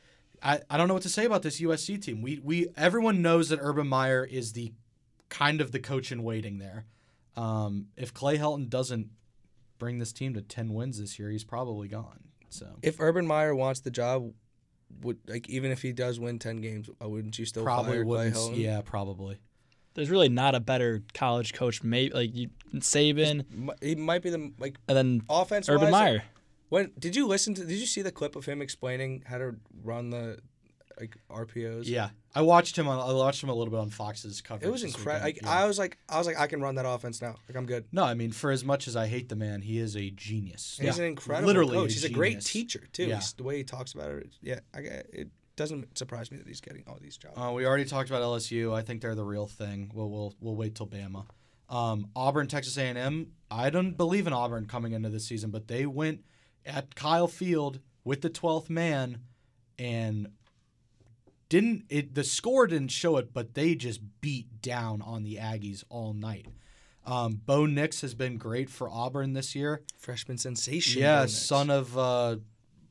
S1: I, I don't know what to say about this USC team. We we everyone knows that Urban Meyer is the kind of the coach in waiting there. Um, if Clay Helton doesn't bring this team to ten wins this year, he's probably gone. So
S2: If Urban Meyer wants the job, would like even if he does win ten games, uh, wouldn't you still
S1: probably
S2: fire Clay. Helton?
S1: Yeah, probably.
S3: There's really not a better college coach. Maybe like you, Saban,
S2: He might be the like
S3: and then
S2: offense.
S3: Urban Meyer.
S2: When did you listen to? Did you see the clip of him explaining how to run the like RPOs?
S1: Yeah, I watched him on. I watched him a little bit on Fox's coverage.
S2: It was incredible. Like
S1: Yeah.
S2: I was like, I was like, I can run that offense now. Like I'm good.
S1: no, I mean, for as much as I hate the man, he is a genius.
S2: And He's an incredible
S1: Literally
S2: coach.
S1: a
S2: He's a great teacher too.
S1: Yeah.
S2: He's, the way he talks about it. Yeah, I, get- it doesn't surprise me that he's getting all these jobs.
S1: Uh, we already talked about LSU. I think they're the real thing. We'll we'll, we'll wait till Bama. Um, Auburn, Texas A&M. I don't believe in Auburn coming into this season, but they went at Kyle Field with the twelfth man, and didn't it? The score didn't show it, but they just beat down on the Aggies all night. Um, Bo Nix has been great for Auburn this year.
S2: Freshman sensation.
S1: Yeah, son of uh,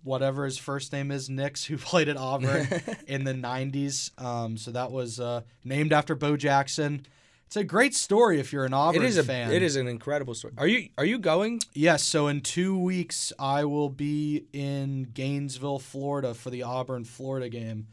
S1: whatever his first name is, Nix, who played at Auburn in the '90s. Um, so that was uh, named after Bo Jackson. It's a great story if you're an Auburn
S2: It is a.
S1: fan.
S2: It is an incredible story. Are you Are you going?
S1: Yes. So in two weeks, I will be in Gainesville, Florida, for the Auburn Florida game.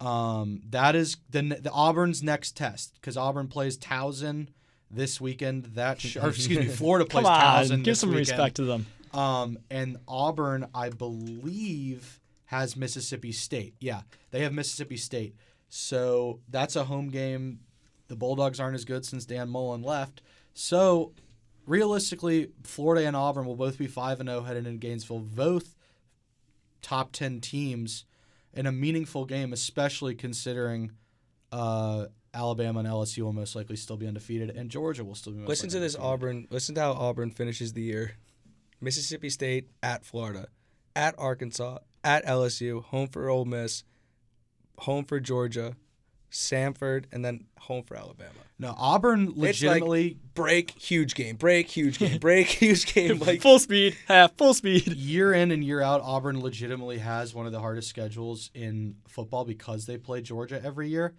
S1: Um, that is the the Auburn's next test because Auburn plays Towson this weekend. That sh- or excuse me, Florida plays
S3: Come on,
S1: Towson.
S3: give some
S1: weekend.
S3: respect to them.
S1: Um, and Auburn, I believe, has Mississippi State. Yeah, they have Mississippi State. So that's a home game. The Bulldogs aren't as good since Dan Mullen left. So realistically, Florida and Auburn will both be five and zero headed into Gainesville. Both top ten teams in a meaningful game, especially considering uh, Alabama and LSU will most likely still be undefeated, and Georgia will still be.
S2: Listen to this
S1: undefeated.
S2: Auburn. Listen to how Auburn finishes the year. Mississippi State at Florida, at Arkansas, at LSU, home for Ole Miss, home for Georgia, Samford, and then home for Alabama.
S1: No, Auburn
S2: like-
S1: legitimately
S2: Break, huge game. Break, huge game. Break, huge game. Like
S3: full speed, half full speed.
S1: year in and year out, Auburn legitimately has one of the hardest schedules in football because they play Georgia every year.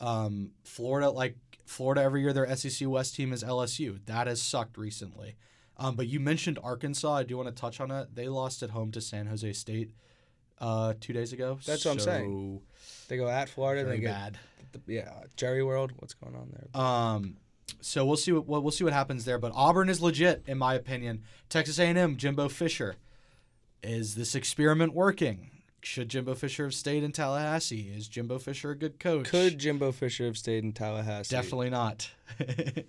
S1: Um, Florida, like Florida, every year their SEC West team is LSU. That has sucked recently. Um, but you mentioned Arkansas. I do want to touch on it. They lost at home to San Jose State uh, two days ago.
S2: That's what I'm saying. they go at Florida.
S1: Very
S2: They get
S1: bad.
S2: the, yeah, Jerry World. What's going on there?
S1: Um, so we'll see what we'll see what happens there. But Auburn is legit, in my opinion. Texas A&M, Jimbo Fisher, is this experiment working? should Jimbo Fisher have stayed in Tallahassee? Is Jimbo Fisher a good coach?
S2: Could Jimbo Fisher have stayed in Tallahassee?
S1: definitely not. but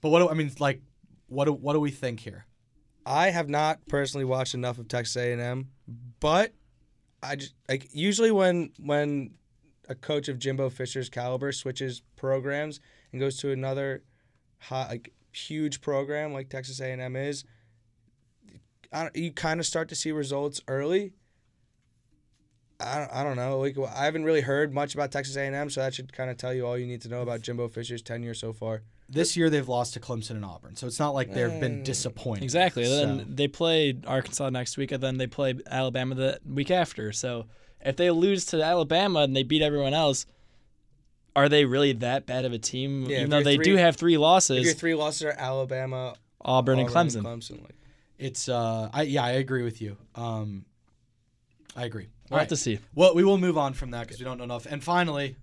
S1: what do I mean? Like, what do what do we think here?
S2: I have not personally watched enough of Texas A&M, but I just like usually when when a coach of Jimbo Fisher's caliber switches programs and goes to another high, like huge program like Texas A&M is, you kind of start to see results early. I I don't know. Like I haven't really heard much about Texas A&M, so that should kind of tell you all you need to know about Jimbo Fisher's tenure so far.
S1: This year they've lost to Clemson and Auburn, so it's not like they've been
S2: Mm.
S1: disappointed.
S3: Exactly.
S1: So-
S3: then they play Arkansas next week, and then they play Alabama the week after. So if they lose to Alabama and they beat everyone else, are they really that bad of a team?
S2: Yeah,
S3: Even though they
S2: three-
S3: do have three
S2: If your
S3: losses,
S2: three losses are Alabama,
S3: Auburn, and
S2: Auburn,
S3: Clemson.
S2: Clemson like,
S1: It's uh, I yeah, I agree with you. Um, I agree.
S3: We'll
S1: All
S3: have to see.
S1: Well, we will move on from that because we don't know enough. And finally,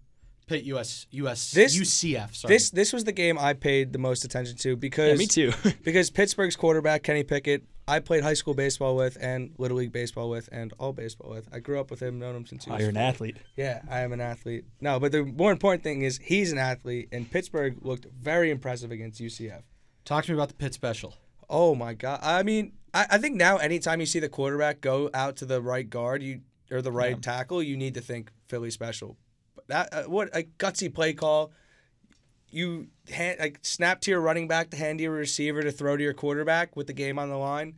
S1: Pitt US US
S2: This-
S1: UCF. Sorry.
S2: This this was the game I paid the most attention to because
S3: Yeah, me too.
S2: because Pittsburgh's quarterback Kenny Pickett, I played high school baseball with and little league baseball with and all baseball with. I grew up with him, known him since he
S3: oh, you're an athlete.
S2: Yeah, I am an athlete. No, but the more important thing is he's an athlete, and Pittsburgh looked very impressive against UCF.
S1: Talk to me about the Pitt special.
S2: Oh my god! I mean, I, I think now anytime you see the quarterback go out to the right guard, you or the right
S3: Yeah.
S2: tackle, you need to think Philly special. That uh, what a gutsy play call. You hand, like snap to your running back to hand to your receiver to throw to your quarterback with the game on the line.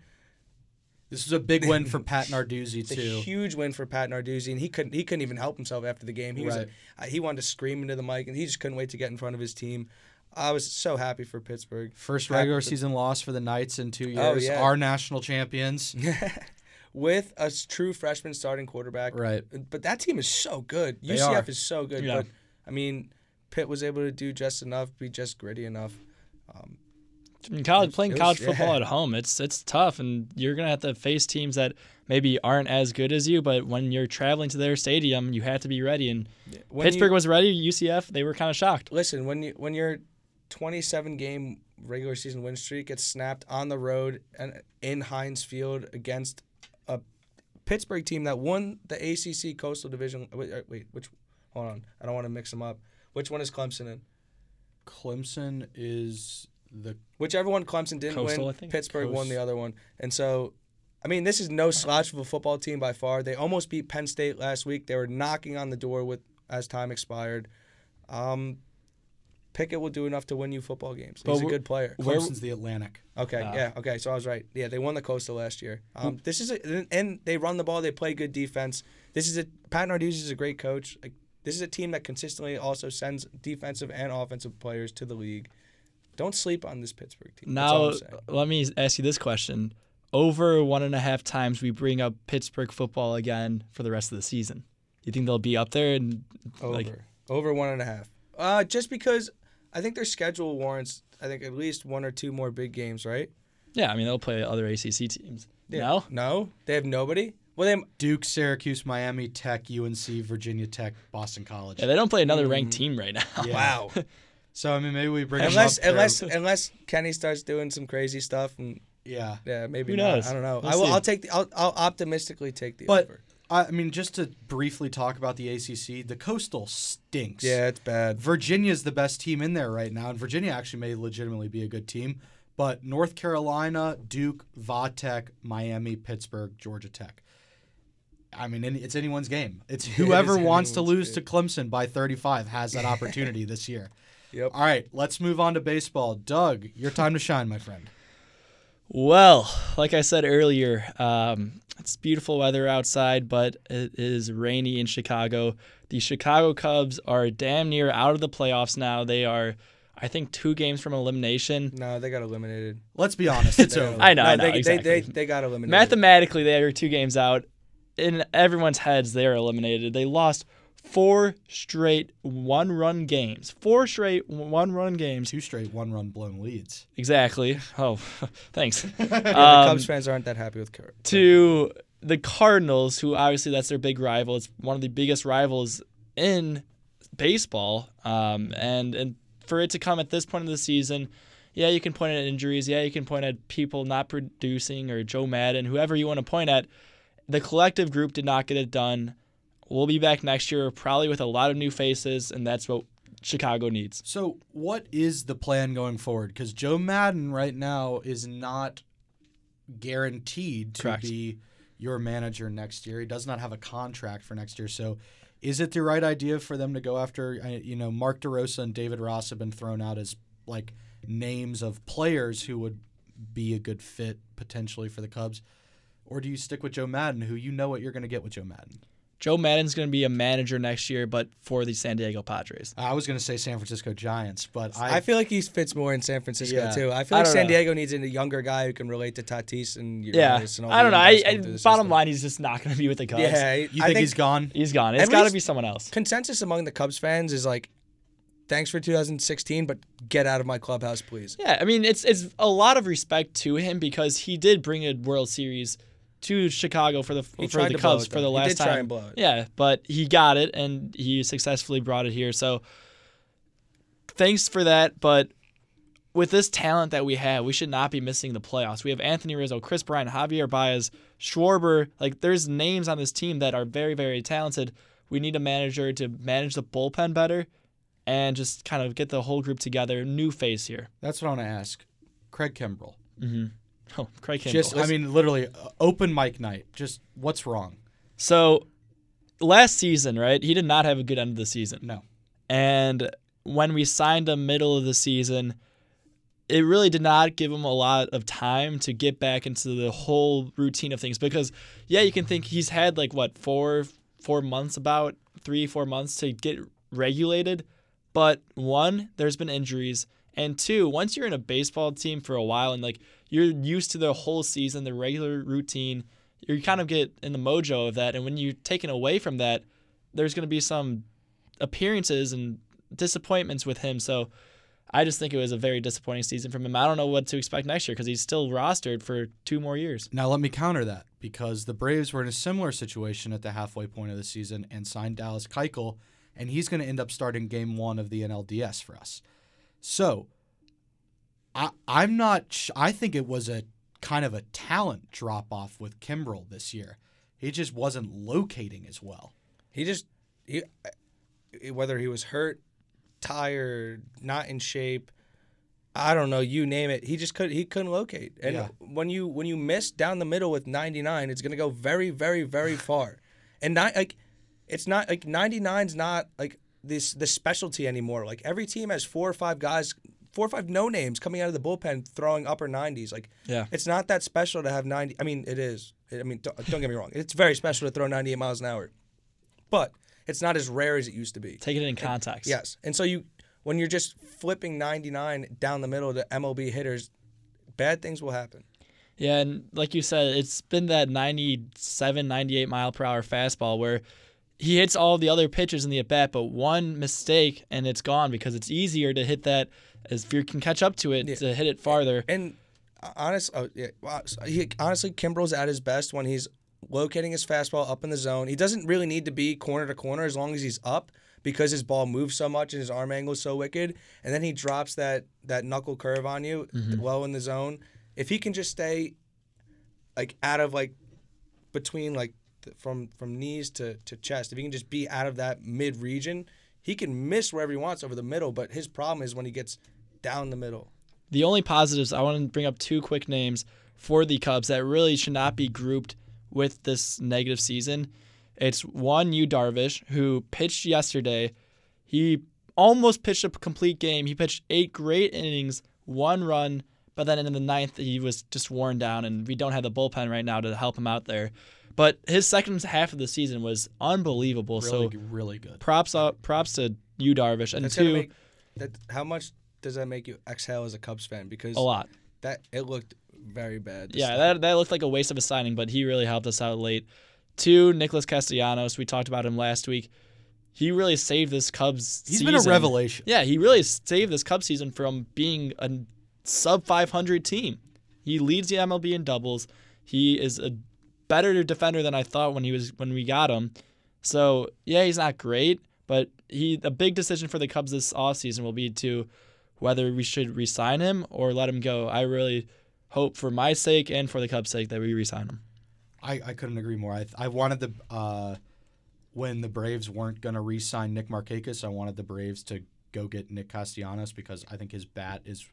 S1: This was a big win for Pat Narduzzi
S2: It's a
S1: too.
S2: huge win for Pat Narduzzi, and he couldn't he couldn't even help himself after the game. He was
S1: Right.
S2: uh, he wanted to scream into the mic, and he just couldn't wait to get in front of his team. I was so happy for Pittsburgh.
S1: First regular season loss for the Knights in two years.
S2: Oh, yeah.
S1: Our national champions.
S2: with a true freshman starting quarterback.
S1: Right.
S2: But that team is so good.
S1: They
S2: UCF
S1: are.
S2: is so good.
S3: Yeah.
S2: But I mean, Pitt was able to do just enough, be just gritty enough. Um,
S3: I mean, college playing
S2: was-
S3: college football
S2: yeah.
S3: at home, it's it's tough, and you're gonna have to face teams that maybe aren't as good as you. But when you're traveling to their stadium, you have to be ready. And
S2: when
S3: Pittsburgh
S2: you,
S3: was ready. UCF, they were kind of shocked.
S2: listen when you when your 27 game regular season win streak gets snapped on the road and in Heinz Field against a Pittsburgh team that won the ACC Coastal Division. Wait, uh, wait which? Hold on, I don't want to mix them up. Which one is Clemson in?
S1: Clemson is the
S2: Whichever one Clemson didn't
S3: Coastal,
S2: win,
S3: I think.
S2: Pittsburgh won the other one. And so, I mean, this is no slouch of a football team by far. They almost beat Penn State last week. They were knocking on the door with as time expired. Um, Pickett will do enough to win you football games.
S3: But
S2: He's a good player.
S3: Where-
S1: Clemson's the Atlantic.
S2: Okay,
S3: Ah.
S2: yeah, okay. So I was right. Yeah, they won the Coastal last year. Um, this is a, and they run the ball. They play good defense. This is a Pat Narduzzi is a great coach. Like this is a team that consistently also sends defensive and offensive players to the league. Don't sleep on this Pittsburgh team.
S3: Now, let me ask you this question: Over one and a half times we bring up Pittsburgh football again for the rest of the season. You think they'll be up there? And
S2: Over.
S3: like,
S2: Over one and a half. Uh, just because I think their schedule warrants, I think, at least one or two more big games, right?
S3: yeah, I mean they'll play other ACC teams. No,
S2: No? They have nobody? Well, they have...
S1: Duke, Syracuse, Miami Tech, UNC, Virginia Tech, Boston College.
S3: yeah, they don't play another ranked
S2: Mm.
S3: team right now.
S1: Yeah.
S2: wow.
S1: So I mean, maybe we bring them
S2: unless
S1: up there.
S2: unless unless Kenny starts doing some crazy stuff and
S1: yeah.
S2: yeah, maybe
S3: Who
S2: not.
S3: knows?
S2: I don't know.
S3: We'll
S2: I will
S3: see.
S2: I'll take the I'll, I'll optimistically take the
S1: But
S2: over.
S1: I I mean, just to briefly talk about the ACC, the Coastal stinks.
S2: Yeah, it's bad.
S1: Virginia's the best team in there right now, and Virginia actually may legitimately be a good team. But North Carolina, Duke, Vatech, Miami, Pittsburgh, Georgia Tech. I mean, it's anyone's game. It's whoever
S2: is
S1: wants to
S2: anyone's
S1: lose to Clemson by 35 has that opportunity this year.
S2: Yep.
S1: All right, let's move on to baseball. Doug, your time to shine, my friend.
S3: Well, like I said earlier, um, it's beautiful weather outside, but it is rainy in Chicago. The Chicago Cubs are damn near out of the playoffs now. They are, I think, two games from elimination.
S2: No, they got eliminated.
S1: Let's be honest, it's over.
S3: I know,
S2: No,
S3: I know,
S2: they,
S3: exactly.
S2: they, they, they got eliminated.
S3: Mathematically, they are two games out. In everyone's heads, they are eliminated. They lost four straight one-run games. Four straight one-run games.
S1: Two straight one-run blown leads.
S3: Exactly. Oh, thanks.
S2: Yeah, the
S3: Um,
S2: Cubs fans aren't that happy with Kurt.
S3: to the Cardinals, who obviously that's their big rival. It's one of the biggest rivals in baseball. Um, and and for it to come at this point of the season, yeah, you can point at injuries. Yeah, you can point at people not producing or Joe Maddon, whoever you want to point at. the collective group did not get it done. We'll be back next year, probably with a lot of new faces, and that's what Chicago needs.
S1: So, what is the plan going forward? Because Joe Maddon right now is not guaranteed to
S3: Correct.
S1: be your manager next year. He does not have a contract for next year. So, is it the right idea for them to go after? uh, You know, Mark DeRosa and David Ross have been thrown out as like names of players who would be a good fit potentially for the Cubs, or do you stick with Joe Maddon, who you know what you're going to get with Joe Maddon?
S3: Joe Maddon's going to be a manager next year, but for the San Diego Padres.
S1: I was going to say San Francisco Giants, but I,
S2: I feel like he fits more in San Francisco
S1: Yeah.
S2: too. I feel like
S3: don't
S2: San
S3: know.
S2: Diego needs a younger guy who can relate to Tatis and
S3: Yeah,
S2: and all
S3: I don't know. I, I,
S2: coming through the
S3: bottom
S2: system.
S3: line, he's just not going to be with the Cubs.
S2: Yeah,
S1: you
S2: I
S1: think, he's gone?
S3: he's gone. It's got to be someone else.
S2: Consensus among the Cubs fans is like, thanks for 2016, but get out of my clubhouse, please.
S3: Yeah, I mean it's it's a lot of respect to him because he did bring a World Series to Chicago for the
S2: He
S3: for the Cubs for the
S2: though. He
S3: last
S2: did
S3: time.
S2: try and blow it.
S3: Yeah, but he got it and he successfully brought it here. So thanks for that, but with this talent that we have, we should not be missing the playoffs. We have Anthony Rizzo, Kris Bryant, Javier Baez, Schwarber. Like there's names on this team that are very very talented. We need a manager to manage the bullpen better and just kind of get the whole group together. New face here.
S1: That's what I want to ask. Craig Kimbrel. Mm-hmm.
S3: Oh, Craig Campbell.
S1: Just, I mean, literally, uh, open mic night. Just what's wrong?
S3: So last season, right? He did not have a good end of the season.
S1: No.
S3: And when we signed him middle of the season, it really did not give him a lot of time to get back into the whole routine of things because yeah, you can think he's had like what, 4 4 months about 3 4 months to get regulated, but one, there's been injuries, and two, once you're in a baseball team for a while and like you're used to the whole season, the regular routine, you kind of get in the mojo of that and when you're taken away from that, there's going to be some appearances and disappointments with him. So I just think it was a very disappointing season from him. I don't know what to expect next year because he's still rostered for two more years.
S1: Now let me counter that because the Braves were in a similar situation at the halfway point of the season and signed Dallas Keuchel, and he's going to end up starting Game One of the NLDS for us. So, I I'm not. Sh- I think it was a kind of a talent drop off with Kimbrel this year. He just wasn't locating as well.
S2: He just he whether he was hurt, tired, not in shape, I don't know, you name it. He just could he couldn't locate. And
S1: Yeah.
S2: when you when you miss down the middle with 99, it's going to go very very very far. And not like it's not like 99's not like this the specialty anymore. Like every team has four or five guys, four or five no names coming out of the bullpen throwing upper 90s. Like
S3: Yeah.
S2: it's not that special to have 90. I mean, it is. I mean, don't, don't get me wrong. It's very special to throw 98 miles an hour, but it's not as rare as it used to be.
S3: Take it in context.
S2: Yes, and so you when you're just flipping 99 down the middle to MLB hitters, bad things will happen.
S3: Yeah, and like you said, it's been that 97, 98 mile per hour fastball where he hits all the other pitches in the at bat, but one mistake and it's gone because it's easier to hit that if you can catch up to it to hit it farther.
S2: And uh, honest, oh, yeah, he, honestly, Kimbrel's at his best when he's locating his fastball up in the zone. He doesn't really need to be corner to corner as long as he's up because his ball moves so much and his arm angle is so wicked. And then he drops that that knuckle curve on you well in the zone. If he can just stay like out of like between like th- from from knees to, to chest, if he can just be out of that mid region, he can miss wherever he wants over the middle. But his problem is when he gets down the middle.
S3: The only positives, I want to bring up two quick names for the Cubs that really should not be grouped with this negative season. It's one, Yu Darvish, who pitched yesterday. He almost pitched a complete game. He pitched eight great innings, one run, but then in the ninth, he was just worn down, and we don't have the bullpen right now to help him out there. But his second half of the season was unbelievable.
S1: Really,
S3: so
S1: really good.
S3: props up, props to you, Darvish, and
S2: That's
S3: two,
S2: make that. How much does that make you exhale as a Cubs fan? Because
S3: a lot.
S2: that it looked very bad.
S3: Yeah,
S2: start.
S3: that, that looked like a waste of a signing, but he really helped us out late. Two, Nicholas Castellanos. We talked about him last week. He really saved this Cubs
S1: He's
S3: season.
S1: been a revelation.
S3: Yeah, he really saved this Cubs season from being a sub 500 team. He leads the MLB in doubles. He is a better defender than I thought when he was when we got him. So yeah, he's not great, but he a big decision for the Cubs this offseason will be to whether we should re-sign him or let him go. I really hope for my sake and for the Cubs' sake that we re-sign him.
S1: I, I couldn't agree more. I I wanted the uh, when the Braves weren't going to re-sign Nick Markakis, I wanted the Braves to go get Nick Castellanos because I think his bat is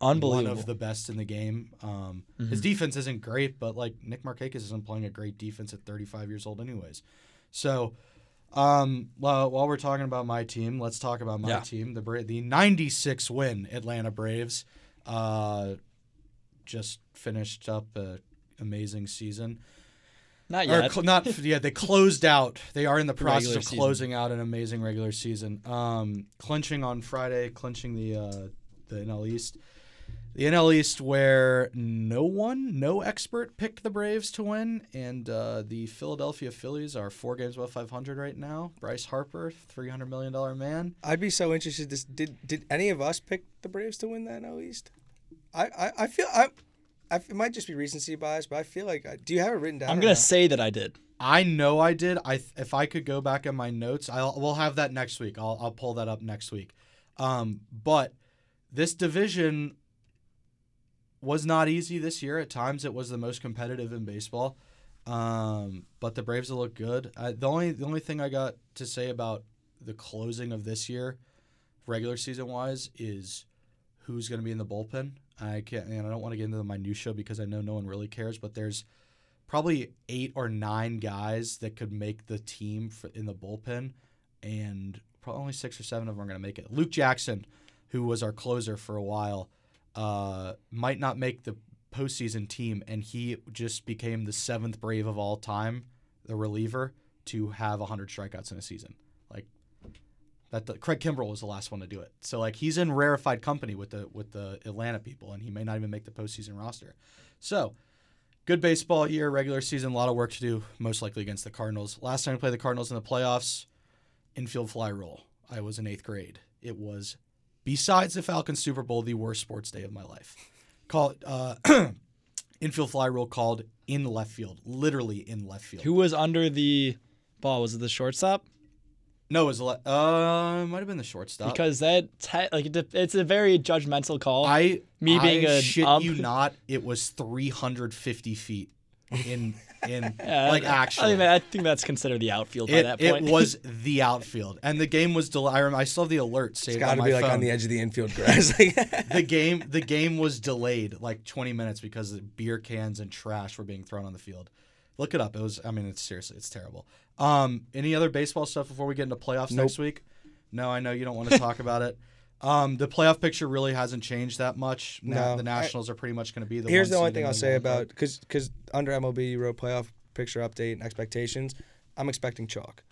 S3: Unbelievable.
S1: one of the best in the game. Um, His defense isn't great, but like Nick Markakis isn't playing a great defense at 35 years old, anyways. So, um, well, while we're talking about my team, let's talk about my
S3: Yeah.
S1: team, the Bra- the 96 win Atlanta Braves. Uh, just finished up an amazing season.
S3: Not yet.
S1: cl- not yeah, they closed out. They are in the process
S3: Regular
S1: of
S3: season.
S1: closing out an amazing regular season. Um, clinching on Friday, clinching the uh, the NL East. The NL East, where no one, no expert picked the Braves to win, and uh, the Philadelphia Phillies are four games above 500 right now. Bryce Harper, 300 million dollar man.
S2: I'd be so interested. To, did did any of us pick the Braves to win that NL East? I, I, I feel I, I, it might just be recency bias, but I feel like I, do you have it written down?
S3: I'm gonna
S2: no?
S3: say that I did.
S1: I know I did. I if I could go back in my notes, I'll we'll have that next week. I'll I'll pull that up next week. Um, but this division was not easy this year. At times, it was the most competitive in baseball. Um, but the Braves will look good. I, the only the only thing I got to say about the closing of this year, regular season wise, is who's going to be in the bullpen. I can't, and I don't want to get into the minutia because I know no one really cares. But there's probably eight or nine guys that could make the team for, in the bullpen, and probably only six or seven of them are going to make it. Luke Jackson, who was our closer for a while, uh, might not make the postseason team, and he just became the seventh Brave of all time, the reliever, to have 100 strikeouts in a season. Like that, the, Craig Kimbrel was the last one to do it. So like he's in rarefied company with the with the Atlanta people, and he may not even make the postseason roster. So good baseball year, regular season, a lot of work to do, most likely against the Cardinals. Last time we played the Cardinals in the playoffs, infield fly rule. I was in eighth grade. It was, besides the Falcons Super Bowl, the worst sports day of my life. Call it uh, infield fly rule called in left field, literally in left field.
S3: Who was under the ball? Was it the shortstop?
S1: No, it was le- uh, it might have been the shortstop.
S3: Because that te- like it's a very judgmental call.
S1: I
S3: Me being
S1: I
S3: a
S1: shit
S3: ump.
S1: you not, it was 350 feet in in
S3: Yeah,
S1: like
S3: I- I
S1: actually.
S3: think, I think that's considered the outfield by
S1: It,
S3: that
S1: it
S3: point.
S1: was the outfield, and the game was. Del- I, rem- I still have the alert saved
S2: It's got
S1: on
S2: to
S1: my
S2: be like on the edge of the infield grass.
S1: The game the game was delayed like 20 minutes because the beer cans and trash were being thrown on the field. Look it up. It was I mean it's seriously it's terrible. Um any other baseball stuff before we get into playoffs
S2: Nope.
S1: next week? No, I know you don't want to talk about it. Um the playoff picture really hasn't changed that much. Na-
S2: No.
S1: the Nationals are pretty much going to be the
S2: Here's the only thing I'll say
S1: wild
S2: about because because under MLB you wrote playoff picture update and expectations. I'm expecting chalk.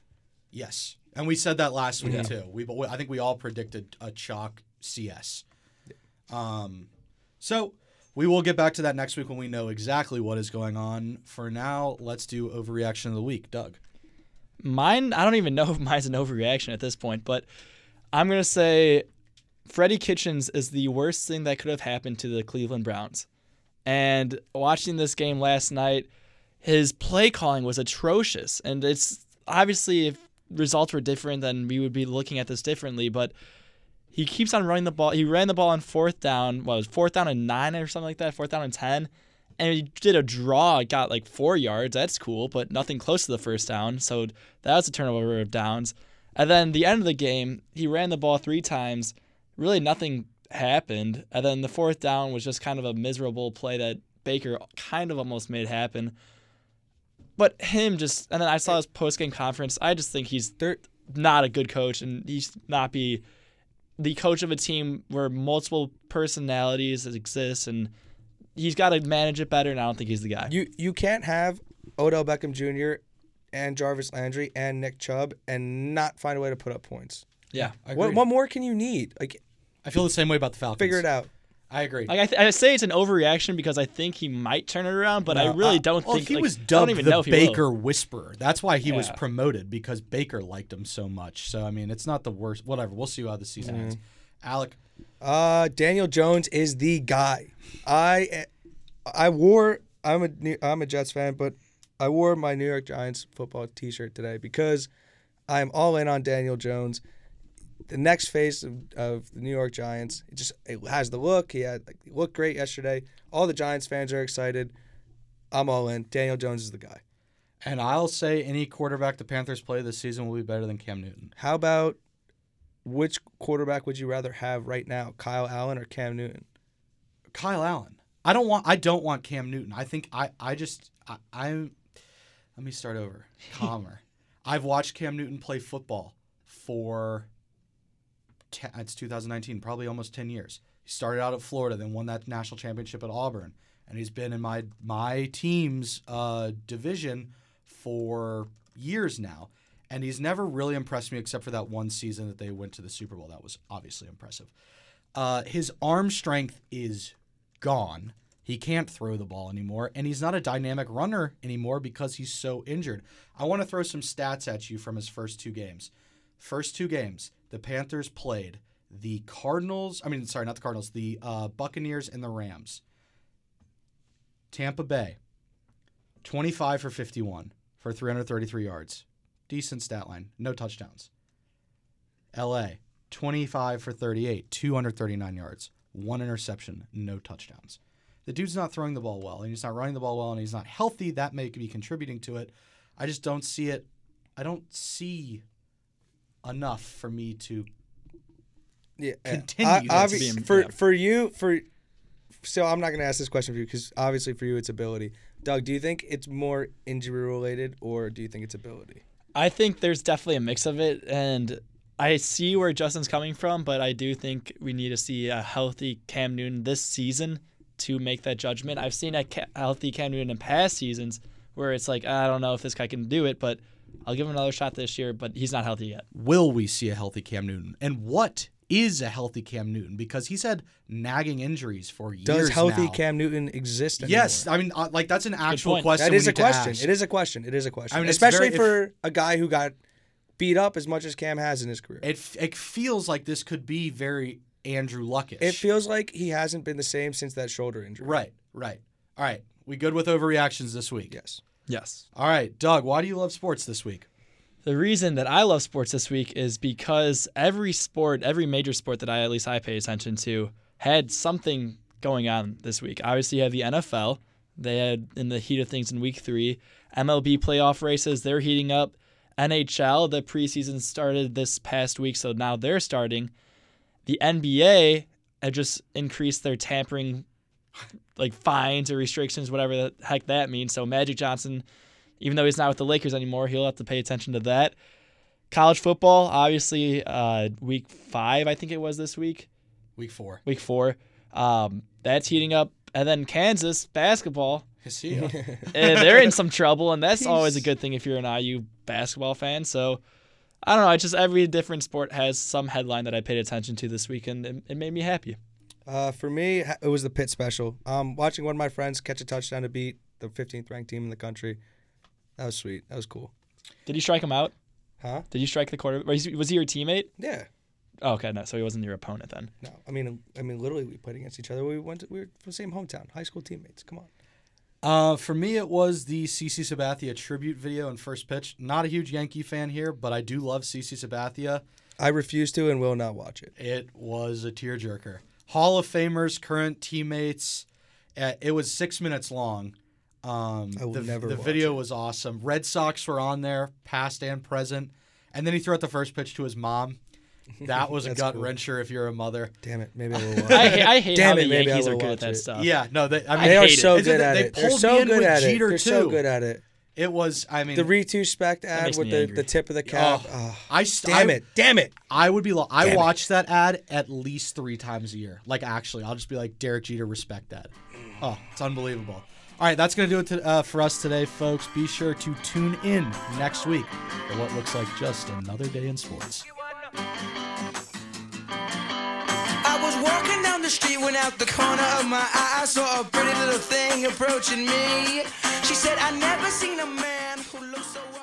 S1: Yes. And we said that last week
S3: Yeah.
S1: too. We but I think we all predicted a chalk CS. Um so we will get back to that next week when we know exactly what is going on. For now, let's do overreaction of the week. Doug.
S3: Mine, I don't even know if mine's an overreaction at this point, but I'm gonna say Freddie Kitchens is the worst thing that could have happened to the Cleveland Browns. And watching this game last night, his play calling was atrocious. And it's obviously if results were different, then we would be looking at this differently. But he keeps on running the ball. He ran the ball on fourth down. What was fourth down and nine or something like that? Fourth down and ten. And he did a draw, got like four yards. That's cool, but nothing close to the first down. So that was a turnover of downs. And then the end of the game, he ran the ball three times. Really nothing happened. And then the fourth down was just kind of a miserable play that Baker kind of almost made happen. But him just, and then I saw his post game conference. I just think he's not a good coach and he should not be the coach of a team where multiple personalities exist and he's got to manage it better and I don't think he's the guy.
S2: you you can't have Odell Beckham Jr. and Jarvis Landry and Nick Chubb and not find a way to put up points.
S3: yeah.
S1: I
S2: What, what more can you need? Like
S1: I feel the same way about the Falcons.
S2: figure it out.
S1: I agree.
S3: Like I, th- I say it's an overreaction because I think he might turn it around, but I really
S2: I-
S3: don't
S1: well,
S3: think
S1: he
S3: like,
S1: was
S3: I don't
S1: dubbed
S3: even
S1: the
S3: know will.
S1: Baker Whisperer. That's why he was promoted because Baker liked him so much. So I mean, it's not the worst. Whatever. We'll see how the season
S3: Mm-hmm.
S1: ends. Alec,
S2: Uh, Daniel Jones is the guy. I I wore. I'm a New- I'm a Jets fan, but I wore my New York Giants football T-shirt today because I am all in on Daniel Jones. The next phase of, of the New York Giants, it just it has the look. He had like he looked great yesterday. All the Giants fans are excited. I'm all in. Daniel Jones is the guy.
S1: And I'll say any quarterback the Panthers play this season will be better than Cam Newton.
S2: How about which quarterback would you rather have right now, Kyle Allen or Cam Newton?
S1: Kyle Allen. I don't want. I don't want Cam Newton. I think I. I just. I, I'm. Let me start over. Calmer. I've watched Cam Newton play football for. It's 2019, probably almost 10 years. He started out at Florida, then won that national championship at Auburn, and he's been in my my team's uh, division for years now. And he's never really impressed me except for that one season that they went to the Super Bowl. That was obviously impressive. Uh, his arm strength is gone. He can't throw the ball anymore, and he's not a dynamic runner anymore because he's so injured. I want to throw some stats at you from his first two games. First two games, the Panthers played the Cardinals. I mean, sorry, not the Cardinals, the uh, Buccaneers and the Rams. Tampa Bay, 25 for 51 for 333 yards. Decent stat line, no touchdowns. LA, 25 for 38, 239 yards, one interception, no touchdowns. The dude's not throwing the ball well, and he's not running the ball well, and he's not healthy. That may be contributing to it. I just don't see it. I don't see enough for me to.
S2: Yeah,
S1: Continue
S2: I-
S1: that
S2: obvi-
S3: being-
S2: for
S3: yeah.
S2: for you for. So I'm not going to ask this question for you because obviously for you it's ability. Doug, do you think it's more injury related or do you think it's ability?
S3: I think there's definitely a mix of it, and I see where Justin's coming from, but I do think we need to see a healthy Cam Newton this season to make that judgment. I've seen a ca- healthy Cam Newton in past seasons where it's like I don't know if this guy can do it, but I'll give him another shot this year. But he's not healthy yet.
S1: Will we see a healthy Cam Newton? And what is a healthy Cam Newton? Because he's had nagging injuries for years.
S2: Does healthy
S1: now.
S2: Cam Newton exist anymore?
S1: Yes, I mean, uh, like that's an actual question.
S2: That
S1: we
S2: a
S1: need
S2: question. It is a question. It is a question.
S1: I mean,
S2: Especially
S1: very-
S2: for a guy who got beat up as much as Cam has in his career.
S1: It, it feels like this could be very Andrew Luckish.
S2: It feels like he hasn't been the same since that shoulder injury.
S1: right, right. All right, we good with overreactions this week?
S2: Yes.
S3: Yes.
S1: All right, Doug, why do you love sports this week?
S3: The reason that I love sports this week is because every sport, every major sport that I at least I pay attention to, had something going on this week. Obviously, you have the NFL. They had in the heat of things in week three. MLB playoff races, they're heating up. NHL, the preseason started this past week, so now they're starting. The NBA had just increased their tampering like fines or restrictions, whatever the heck that means. So Magic Johnson even though he's not with the Lakers anymore, he'll have to pay attention to that. College football, obviously, uh, week five, I think it was this week,
S1: Week four.
S3: week four. Um, that's heating up. And then Kansas basketball, eh, they're in some trouble, and that's always a good thing if you're an IU basketball fan. So I don't know. It's just every different sport has some headline that I paid attention to this week, and it, it made me happy.
S2: Uh, for me, it was the Pitt special. Um, watching one of my friends catch a touchdown to beat the 15th ranked team in the country. That was sweet. That was cool.
S3: Did you strike him out?
S2: Huh?
S3: Did you strike the quarter? Was he, was he your teammate?
S2: Yeah.
S3: Oh, okay, no. So he wasn't your opponent then.
S2: No, I mean, I mean, literally, we played against each other. We went. To, we were from the same hometown, high school teammates. Come on.
S1: Uh, for me, it was the CC Sabathia tribute video and first pitch. Not a huge Yankee fan here, but I do love CC Sabathia.
S2: I refuse to and will not watch it.
S1: It was a tearjerker. Hall of Famers, current teammates. Uh, it was six minutes long. Um,
S2: I will
S1: the,
S2: never
S1: the
S2: watch
S1: video
S2: it.
S1: was awesome. Red Sox were on there, past and present. And then he threw out the first pitch to his mom. That was a gut
S2: cool.
S1: wranger if you're a mother.
S2: Damn it. Maybe I will watch
S3: I,
S2: it.
S3: hate- I hate
S2: Damn
S3: how
S2: it,
S3: the Yankees are good at that
S2: it.
S3: stuff.
S1: Yeah, no, they, I mean,
S2: They are
S3: hate it.
S2: so
S1: Isn't
S2: good
S1: it-
S2: at
S1: they
S2: it. They're
S1: pulled
S2: so
S1: me in
S2: good
S1: with
S2: at it.
S1: Jeter,
S2: They're so good at it.
S1: It was. I mean,
S2: The retrospect ad with the,
S3: angry.
S2: the tip of the cap.
S1: Oh,
S2: Oh,
S1: I st-
S2: damn
S1: I-
S2: it. Damn it.
S1: I would be. Lo- I
S2: Damn it.
S1: watch that ad at least three times a year. Like actually, I'll just be like Derek Jeter, respect that. Oh, it's unbelievable. All right, that's gonna do it to, uh, for us today, folks. Be sure to tune in next week for what looks like just another day in sports
S4: the street when out the corner of my eye I saw a pretty little thing approaching me. She said, I never seen a man who looks so